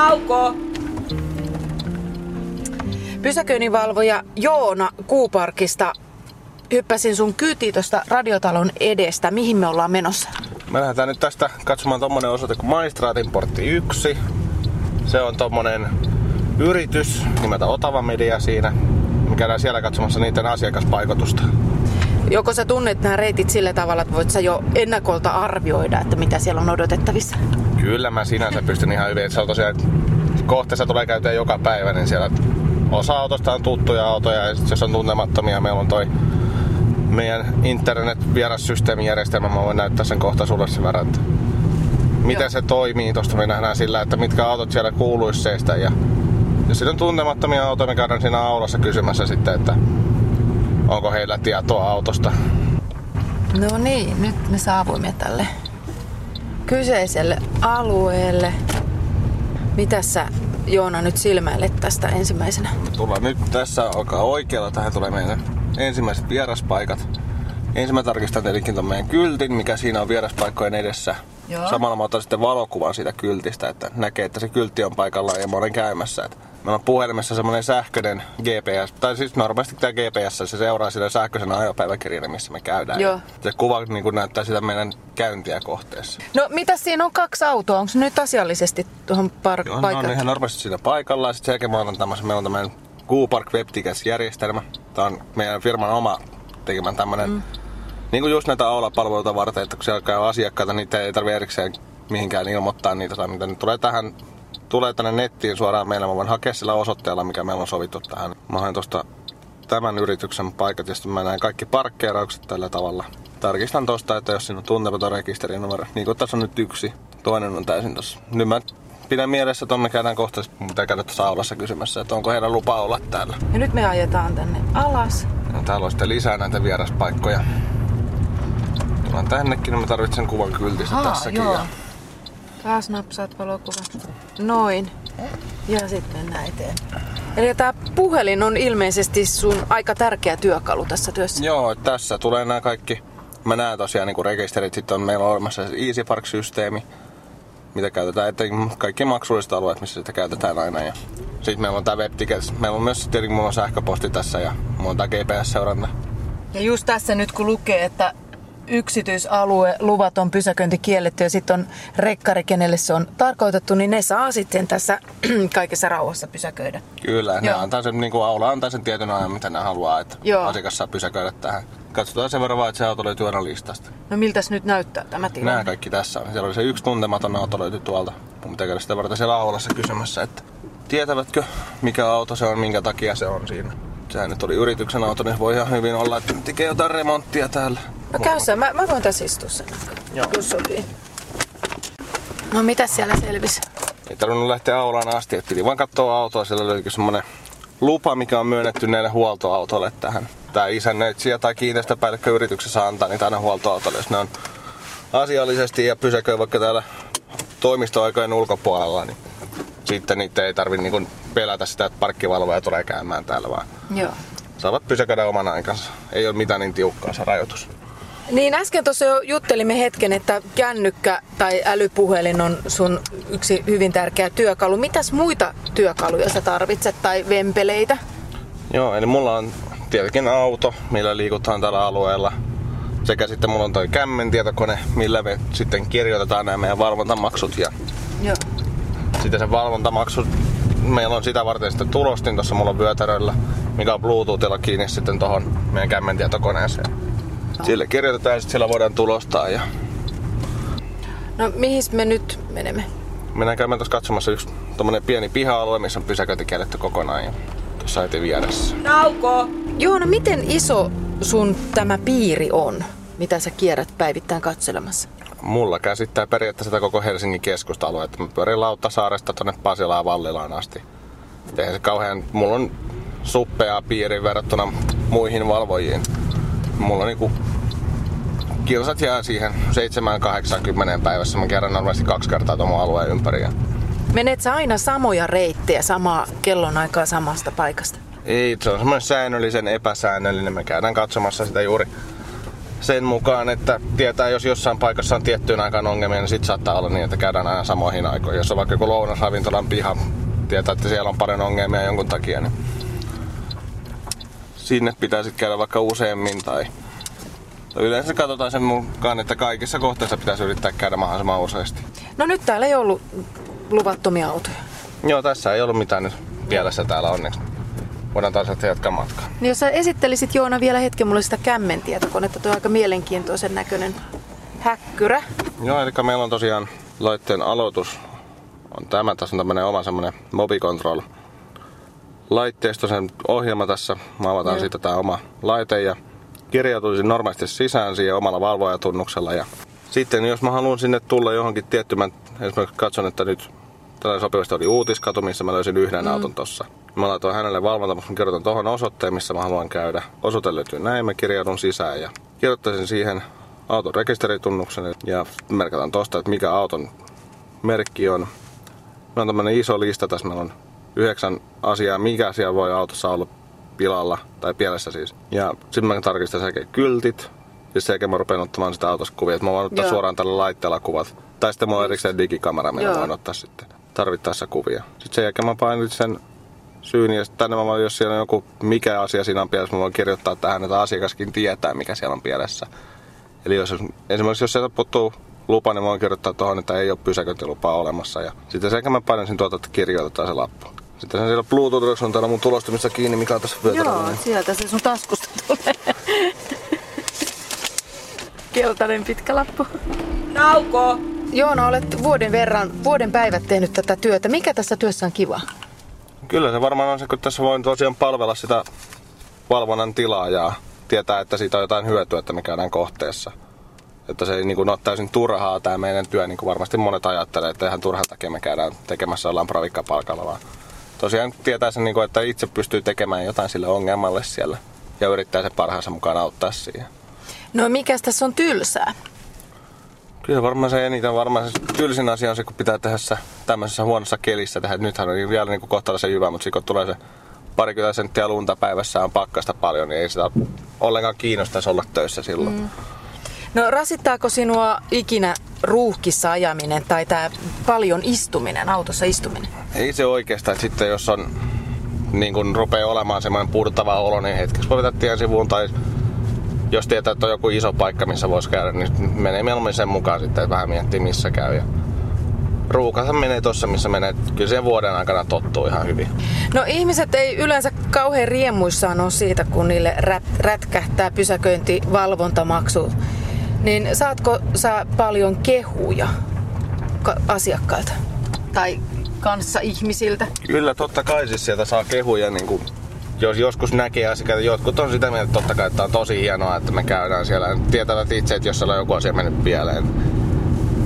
Nauko! Pysäköinninvalvoja Joona Kuuparkista. Hyppäsin sun kyyti tuosta radiotalon edestä. Mihin me ollaan menossa? Me lähdetään nyt tästä katsomaan tommonen osoite kuin Maistraatin portti 1. Se on tommonen yritys nimeltä Otava Media siinä. Me käydään siellä katsomassa niiden asiakaspaikotusta. Joko sä tunnet nämä reitit sillä tavalla, että voit sä jo ennakolta arvioida, että mitä siellä on odotettavissa? Kyllä mä sinänsä pystyn ihan hyvin. Se on tosiaan, kohteessa tulee käytyä joka päivä, niin siellä osa autosta on tuttuja autoja ja sit jos on tuntemattomia, meillä on toi meidän internet-vierassysteemijärjestelmä. Mä voin näyttää sen kohta sulle sen verran, että miten Joo. se toimii. Tuosta me nähdään sillä, että mitkä autot siellä kuuluisi seistä. Ja jos sitten on tuntemattomia autoja, me käydään siinä aulassa kysymässä sitten, että onko heillä tietoa autosta. No niin, nyt me saavuimme tälle kyseiselle alueelle. Mitä sä Joona nyt silmäilet tästä ensimmäisenä? Tullaan nyt tässä alkaa oikealla. Tähän tulee meidän ensimmäiset vieraspaikat. Ensin mä tarkistan tietenkin ton meidän kyltin, mikä siinä on vieraspaikkojen edessä. Joo. Samalla mä otan sitten valokuvan siitä kyltistä, että näkee, että se kyltti on paikallaan ja mä olen käymässä. Et Meillä on puhelimessa semmonen sähköinen GPS, tai siis normaalisti tämä GPS, se seuraa sitä sähköisen ajopäiväkirjana, missä me käydään. Joo. Se kuva niin kuin näyttää sitä meidän käyntiä kohteessa. No mitä siinä on kaksi autoa? Onko se nyt asiallisesti tuohon par- Joo, paikkaan? on ihan normaalisti siinä paikalla. Ja sitten sen jälkeen meillä on tämmöinen Q-Park WebTickets-järjestelmä. Tämä on meidän firman oma tekemän tämmöinen, mm. niin kuin just näitä aulapalveluita varten, että kun siellä käy asiakkaita, niin ei tarvitse erikseen mihinkään ilmoittaa niitä tai mitä. Ne tulee tähän tulee tänne nettiin suoraan meillä. Mä voin hakea sillä osoitteella, mikä meillä on sovittu tähän. Mä haen tuosta tämän yrityksen paikat ja sitten mä näen kaikki parkkeeraukset tällä tavalla. Tarkistan tosta, että jos siinä on tuntematon rekisterinumero, niin kuin tässä on nyt yksi, toinen on täysin tossa. Nyt mä pidän mielessä, että me käydään kohta, mun pitää käydä aulassa kysymässä, että onko heidän lupa olla täällä. Ja nyt me ajetaan tänne alas. Ja täällä on sitten lisää näitä vieraspaikkoja. Tullaan tännekin, niin mä tarvitsen kuvan kyltistä Aa, tässäkin. joo. Ja Taas napsaat valokuvat. Noin. Ja sitten eteenpäin. Eli tämä puhelin on ilmeisesti sun aika tärkeä työkalu tässä työssä. Joo, tässä tulee nämä kaikki. Mä näen tosiaan niin rekisterit, sitten on meillä on olemassa se EasyPark-systeemi, mitä käytetään, että kaikki maksulliset alueet, missä sitä käytetään aina. Ja sitten meillä on tämä WebTickets. Meillä on myös tietenkin mulla on sähköposti tässä ja mulla on tämä GPS-seuranta. Ja just tässä nyt kun lukee, että yksityisalue, luvaton pysäköinti kielletty ja sitten on rekkari, kenelle se on tarkoitettu, niin ne saa sitten tässä kaikessa rauhassa pysäköidä. Kyllä, ne Joo. antaa sen, niin kuin aula antaa sen tietyn ajan, mitä ne haluaa, että Joo. asiakas saa pysäköidä tähän. Katsotaan sen verran vaan, että se auto löytyy aina listasta. No miltäs nyt näyttää tämä tilanne? Nämä kaikki tässä on. Siellä oli se yksi tuntematon auto löytyi tuolta. Mun pitää käydä sitä varten siellä aulassa kysymässä, että tietävätkö mikä auto se on, minkä takia se on siinä. Sehän nyt oli yrityksen auto, niin voi ihan hyvin olla, että tekee jotain remonttia täällä. No käy sä, mä, mä voin tässä istua sen Joo. jos sopii. No mitä siellä selvisi? Ei tarvinnut lähteä aulaan asti, että piti vaan katsoa autoa. Siellä löytyi semmonen lupa, mikä on myönnetty näille huoltoautoille tähän. Tää isännöitsijä tai kiinteistöpäällikkö yrityksessä antaa niitä aina huoltoautoille, jos ne on asiallisesti ja pysäköi vaikka täällä toimistoaikojen ulkopuolella, niin sitten niitä ei tarvi niinku pelätä sitä, että parkkivalvoja tulee käymään täällä, vaan Joo. saavat pysäköidä oman aikansa. Ei ole mitään niin tiukkaa se rajoitus. Niin äsken tuossa jo juttelimme hetken, että kännykkä tai älypuhelin on sun yksi hyvin tärkeä työkalu. Mitäs muita työkaluja sä tarvitset tai vempeleitä? Joo, eli mulla on tietenkin auto, millä liikutaan tällä alueella. Sekä sitten mulla on toi kämmen tietokone, millä me sitten kirjoitetaan nämä meidän valvontamaksut. Ja Joo. sitten se valvontamaksu, meillä on sitä varten sitten tulostin tuossa mulla vyötäröllä, mikä on Bluetoothilla kiinni sitten tohon meidän kämmen tietokoneeseen. Sille kirjoitetaan ja sitten siellä voidaan tulostaa. Ja No mihin me nyt menemme? mennään käymään tuossa katsomassa yksi tommonen pieni piha-alue, missä on pysäköinti kielletty kokonaan. Ja tuossa heti vieressä. Nauko! Joona, miten iso sun tämä piiri on, mitä sä kierrät päivittäin katselemassa? Mulla käsittää periaatteessa tätä koko Helsingin keskusta-aluetta. Mä pyörin Lauttasaaresta tonne Pasilaan Vallilaan asti. Eihän se kauhean... Mulla on suppea piiri verrattuna muihin valvojiin. Mulla on niinku... Kilsat jää siihen 7-80 päivässä. Mä kerran normaalisti kaksi kertaa tuon alueen ympäri. Menet sä aina samoja reittejä samaa kellonaikaa samasta paikasta? Ei, se on semmoinen säännöllisen epäsäännöllinen. Me käydään katsomassa sitä juuri sen mukaan, että tietää, jos jossain paikassa on tiettyyn aikaan ongelmia, niin sit saattaa olla niin, että käydään aina samoihin aikoihin. Jos on vaikka joku lounasravintolan piha, tietää, että siellä on paljon ongelmia jonkun takia, niin sinne pitää sitten käydä vaikka useammin tai Yleensä katsotaan sen mukaan, että kaikissa kohteissa pitäisi yrittää käydä mahdollisimman useasti. No nyt täällä ei ollut luvattomia autoja. Joo, tässä ei ollut mitään nyt pielessä täällä onneksi. Voidaan taas jatkaa matkaa. Niin jos sä esittelisit Joona vielä hetken mulle sitä kämmentietokonetta, tuo aika mielenkiintoisen näköinen häkkyrä. Joo, eli meillä on tosiaan laitteen aloitus. On tämä, tässä on tämmönen oma semmonen Mobicontrol laitteisto, sen ohjelma tässä. Mä avataan Joo. siitä tää oma laite ja kirjautuisin normaalisti sisään siihen omalla valvojatunnuksella. Ja sitten jos mä haluan sinne tulla johonkin tiettymään, esimerkiksi katson, että nyt tällä sopivasti oli uutiskatu, missä mä löysin yhden mm. auton tossa. Mä laitoin hänelle valvonta, mä kirjoitan tuohon osoitteen, missä mä haluan käydä. Osoite löytyy näin, mä kirjaudun sisään ja kirjoittaisin siihen auton rekisteritunnuksen ja merkataan tosta, että mikä auton merkki on. Meillä on tämmönen iso lista tässä, meillä on yhdeksän asiaa, mikä siellä voi autossa olla pilalla, tai pielessä siis. Ja sitten mä tarkistan sekä kyltit, ja sen jälkeen mä rupean ottamaan sitä autossa kuvia, että mä voin ottaa Joo. suoraan tällä laitteella kuvat. Tai sitten mulla on erikseen digikamera, millä voin ottaa sitten tarvittaessa kuvia. Sitten sen jälkeen mä painin sen syyn ja tänne mä voin, jos siellä on joku mikä asia siinä on pielessä, mä voin kirjoittaa tähän, että asiakaskin tietää, mikä siellä on pielessä. Eli jos, esimerkiksi jos sieltä puuttuu lupa, niin mä voin kirjoittaa tuohon, että ei ole pysäköintilupaa olemassa. Ja sitten sen jälkeen mä painin tuota, että kirjoitetaan se lappu. Sitten siellä Bluetooth on täällä mun tulostimissa kiinni, mikä on tässä vyötäröllä. Joo, sieltä se sun taskusta tulee. Keltainen pitkä lappu. Nauko! Joona, olet vuoden verran, vuoden päivät tehnyt tätä työtä. Mikä tässä työssä on kiva? Kyllä se varmaan on se, kun tässä voin tosiaan palvella sitä valvonnan tilaa ja tietää, että siitä on jotain hyötyä, että me käydään kohteessa. Että se ei niin kuin, ole täysin turhaa tämä meidän työ, niin kuin varmasti monet ajattelee, että ihan turhan takia me käydään tekemässä ollaan pravikkapalkalla, vaan tosiaan tietää sen, niin että itse pystyy tekemään jotain sille ongelmalle siellä ja yrittää se parhaansa mukaan auttaa siihen. No mikä tässä on tylsää? Kyllä varmaan se eniten varmaan se tylsin asia on se, kun pitää tehdä se tämmöisessä huonossa kelissä tehdä. Nythän on vielä niin kohtalaisen hyvä, mutta kun tulee se parikymmentä senttiä lunta päivässä on pakkasta paljon, niin ei sitä ollenkaan kiinnostaisi olla töissä silloin. Mm. No rasittaako sinua ikinä ruuhkissa ajaminen tai tämä paljon istuminen, autossa istuminen? Ei se oikeastaan. Sitten jos on niin kun rupeaa olemaan semmoinen puuduttava olo, niin hetkessä voi vetää tien sivuun tai jos tietää, että on joku iso paikka, missä voisi käydä, niin menee mieluummin sen mukaan sitten, että vähän miettii missä käy. Ja ruukahan menee tuossa, missä menee. Kyllä sen vuoden aikana tottuu ihan hyvin. No ihmiset ei yleensä kauhean riemuissaan ole siitä, kun niille rät, rätkähtää pysäköintivalvontamaksu niin saatko sä paljon kehuja asiakkailta tai kanssa ihmisiltä? Kyllä, totta kai siis sieltä saa kehuja. Niin kuin, jos joskus näkee asiakkaita, jotkut on sitä mieltä, totta kai että on tosi hienoa, että me käydään siellä. Tietävät itse, että jos siellä on joku asia mennyt pieleen.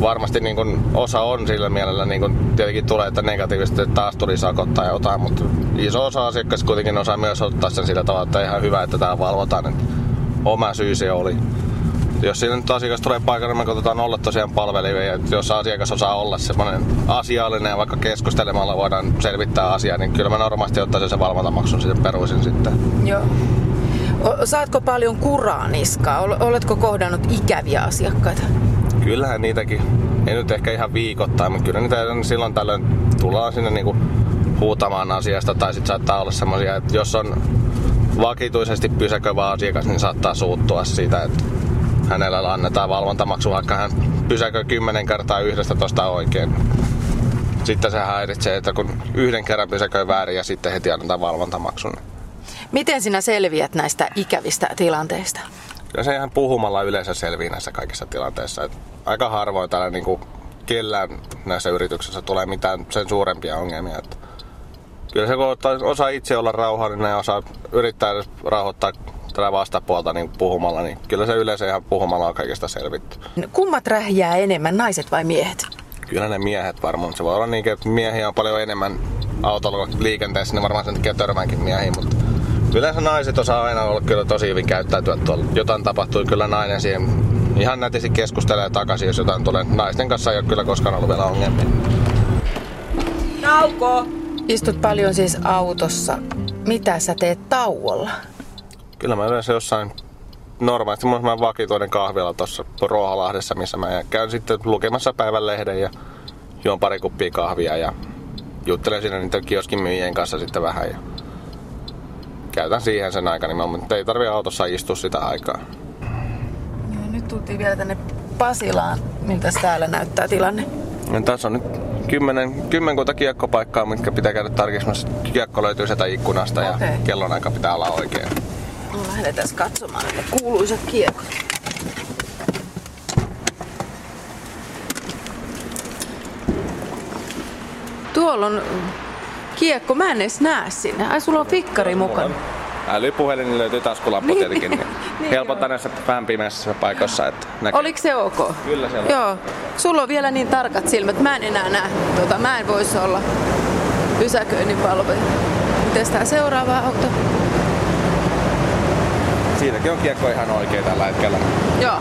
Varmasti niin kuin, osa on sillä mielellä, niin kuin, tietenkin tulee, että negatiivisesti että taas tuli sakot tai jotain, mutta iso osa asiakkaista kuitenkin osaa myös ottaa sen sillä tavalla, että ihan hyvä, että tämä valvotaan. Että oma syy se oli jos siinä nyt asiakas tulee paikalle, niin me koitetaan olla tosiaan palvelivia. Että jos asiakas osaa olla semmoinen asiallinen ja vaikka keskustelemalla voidaan selvittää asiaa, niin kyllä mä normaalisti ottaisin sen valvontamaksun sitten peruisin sitten. Joo. Saatko paljon kuraa niskaa? Oletko kohdannut ikäviä asiakkaita? Kyllähän niitäkin, ei nyt ehkä ihan viikoittain, mutta kyllä niitä silloin tällöin tullaan sinne niinku huutamaan asiasta. Tai sitten saattaa olla semmoisia, että jos on vakituisesti pysäköivä asiakas, niin saattaa suuttua siitä, että hänellä annetaan valvontamaksu, vaikka hän pysäköi kymmenen kertaa yhdestä tosta oikein. Sitten se häiritsee, että kun yhden kerran pysäköi väärin ja sitten heti annetaan valvontamaksun. Miten sinä selviät näistä ikävistä tilanteista? Kyllä se ihan puhumalla yleensä selviää näissä kaikissa tilanteissa. Että aika harvoin täällä niin kuin kellään näissä yrityksissä tulee mitään sen suurempia ongelmia. Että kyllä se kun osaa itse olla rauhallinen ja osaa yrittää rauhoittaa tätä vastapuolta niin puhumalla, niin kyllä se yleensä ihan puhumalla on kaikesta selvitty. Kummat rähjää enemmän, naiset vai miehet? Kyllä ne miehet varmaan. Se voi olla niin, että miehiä on paljon enemmän autolla liikenteessä, niin varmaan sen takia törmäänkin miehiin, mutta yleensä naiset osaa aina olla kyllä tosi hyvin käyttäytyä tuolla. Jotain tapahtui kyllä nainen siihen ihan nätisti keskustelee takaisin, jos jotain tulee. Naisten kanssa ei ole kyllä koskaan ollut vielä ongelmia. Nauko! Istut paljon siis autossa. Mitä sä teet tauolla? Kyllä mä yleensä jossain normaalisti semmoinen vakituinen kahvila tuossa Ruoholahdessa, missä mä käyn sitten lukemassa päivän lehden ja juon pari kuppia kahvia ja juttelen siinä niiden kioskin myyjien kanssa sitten vähän ja käytän siihen sen aikaa, mutta ei tarvi autossa istua sitä aikaa. Ja nyt tultiin vielä tänne Pasilaan. Miltä täällä näyttää tilanne? No, tässä on nyt kymmenen, kymmenkunta kiekkopaikkaa, mitkä pitää käydä tarkistamassa. Kiekko löytyy sieltä ikkunasta ja okay. kellonaika pitää olla oikein. No, lähdetään katsomaan ne kuuluisat kiekot. Tuolla on kiekko. Mä en edes näe sinne. Ai, sulla on fikkari mukana. Älypuhelin niin löytyy taskulamppu niin, tietenkin. Niin, niin helpottaa näissä vähän pimeissä paikoissa. Että näkee. Oliko se ok? Kyllä se on. Joo. Sulla on vielä niin tarkat silmät. Mä en enää näe. Tota, mä en voisi olla pysäköinnin palvelu. Miten tämä seuraava auto? Siinäkin on kiekko ihan oikein tällä hetkellä. Joo.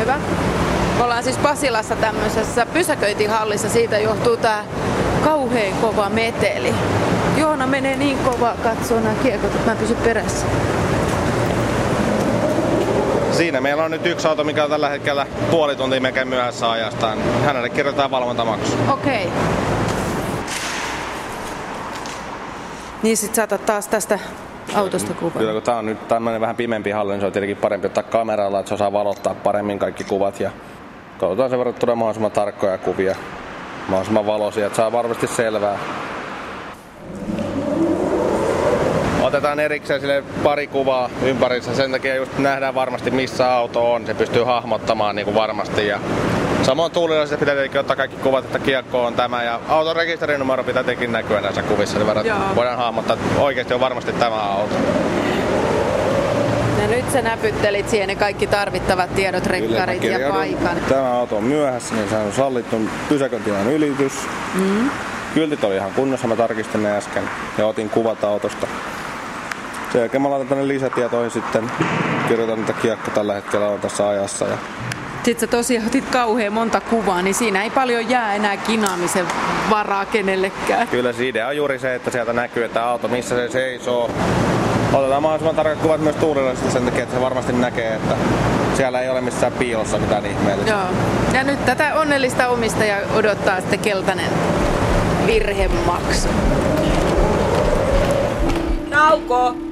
Hyvä. Me ollaan siis Pasilassa tämmöisessä pysäköintihallissa. Siitä johtuu tää kauhean kova meteli. Joona menee niin kova katsoa nämä kiekot, että mä pysyn perässä. Siinä meillä on nyt yksi auto, mikä on tällä hetkellä puoli tuntia melkein myöhässä ajastaan. Hänelle kirjoitetaan valvontamaksu. Okei. Okay. Niin sit saatat taas tästä autosta kuvan. Kyllä kun tää on nyt tämmönen vähän pimeämpi halli, niin se on tietenkin parempi ottaa kameralla, että se osaa valottaa paremmin kaikki kuvat. Ja katsotaan sen verran, tulee mahdollisimman tarkkoja kuvia, mahdollisimman valoisia, että saa varmasti selvää. otetaan erikseen sille pari kuvaa ympärissä. Sen takia just nähdään varmasti missä auto on. Se pystyy hahmottamaan niin kuin varmasti. Ja samoin tuulilaisista pitää tietenkin ottaa kaikki kuvat, että kiekko on tämä. Ja auton rekisterinumero pitää tietenkin näkyä näissä kuvissa. Niin verran, voidaan hahmottaa, että oikeasti on varmasti tämä auto. Ja nyt sä näpyttelit siihen ne kaikki tarvittavat tiedot, rekkarit Kyllä, ja paikan. Tämä auto on myöhässä, niin se on sallittu pysäköintilan ylitys. Mm-hmm. Kyltit oli ihan kunnossa, mä tarkistin ne äsken ja otin kuvat autosta. Sen jälkeen mä laitan tänne lisätietoihin sitten, kirjoitan, että kiekko tällä hetkellä on tässä ajassa. Ja sitten sä tosiaan otit kauhean monta kuvaa, niin siinä ei paljon jää enää kinaamisen varaa kenellekään. Kyllä se idea on juuri se, että sieltä näkyy, että auto missä se seisoo. Otetaan mahdollisimman tarkat kuvat myös tuulilaisista sen takia, että se varmasti näkee, että siellä ei ole missään piilossa mitään ihmeellistä. Joo. Ja nyt tätä onnellista omistajaa odottaa sitten keltainen virhemaksu. Nauko!